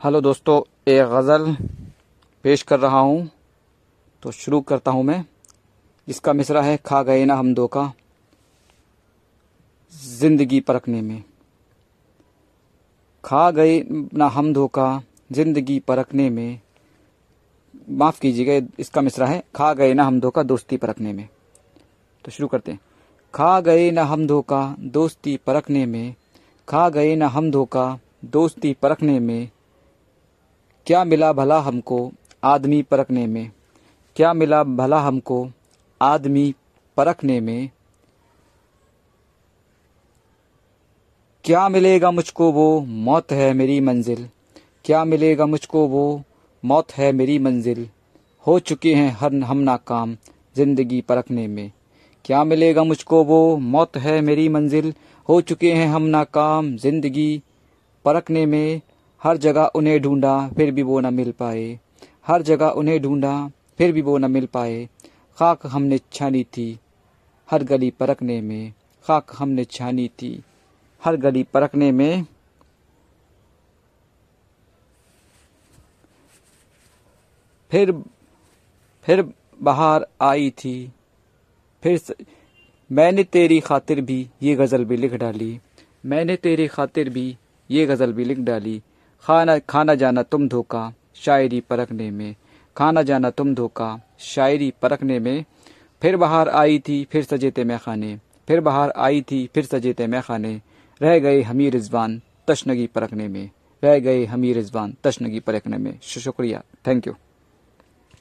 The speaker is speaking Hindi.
हेलो दोस्तों एक गज़ल पेश कर रहा हूँ। तो शुरू करता हूँ मैं। इसका मिसरा है, खा गए ना हम धोखा। ज़िंदगी परखने में। खा गए ना हम धोखा, ज़िंदगी परखने में। माफ़ कीजिएगा, इसका मिसरा है, खा गए ना हम धोखा, दोस्ती परखने में। तो शुरू करते हैं। खा गए ना हम धोखा, दोस्ती परखने में। खा गए ना हम धोखा, दोस्ती परखने में। क्या मिला भला हमको आदमी परखने में? क्या मिला भला हमको आदमी परखने में? क्या मिलेगा मुझको वो मौत है मेरी मंजिल? क्या मिलेगा मुझको वो मौत है मेरी मंजिल? हो चुके हैं हर हम नाकाम ज़िंदगी परखने में। क्या मिलेगा मुझको वो मौत है मेरी मंजिल? हो चुके हैं हम नाकाम ज़िंदगी परखने में। हर जगह उन्हें ढूंढा, फिर भी वो न मिल पाए। हर जगह उन्हें ढूंढा, फिर भी वो न मिल पाए। खाक हमने छानी थी हर गली परखने में। खाक हमने छानी थी हर गली परखने में। फिर फिर बाहर आई थी। फिर. मैंने तेरी खातिर भी ये गज़ल भी लिख डाली। मैंने तेरी खातिर भी ये गज़ल भी लिख डाली। खाना खाना जाना तुम धोखा, शायरी परखने में। खाना जाना तुम धोखा, शायरी परखने में। फिर बाहर आई थी, फिर सजे थे मैं खाने फिर बाहर आई थी, फिर सजे ते मैं खाने रह गए हमी रिजवान, तशनगी परखने में। रह गए हमी रिजवान, तशनगी परखने में। शुक्रिया। Thank you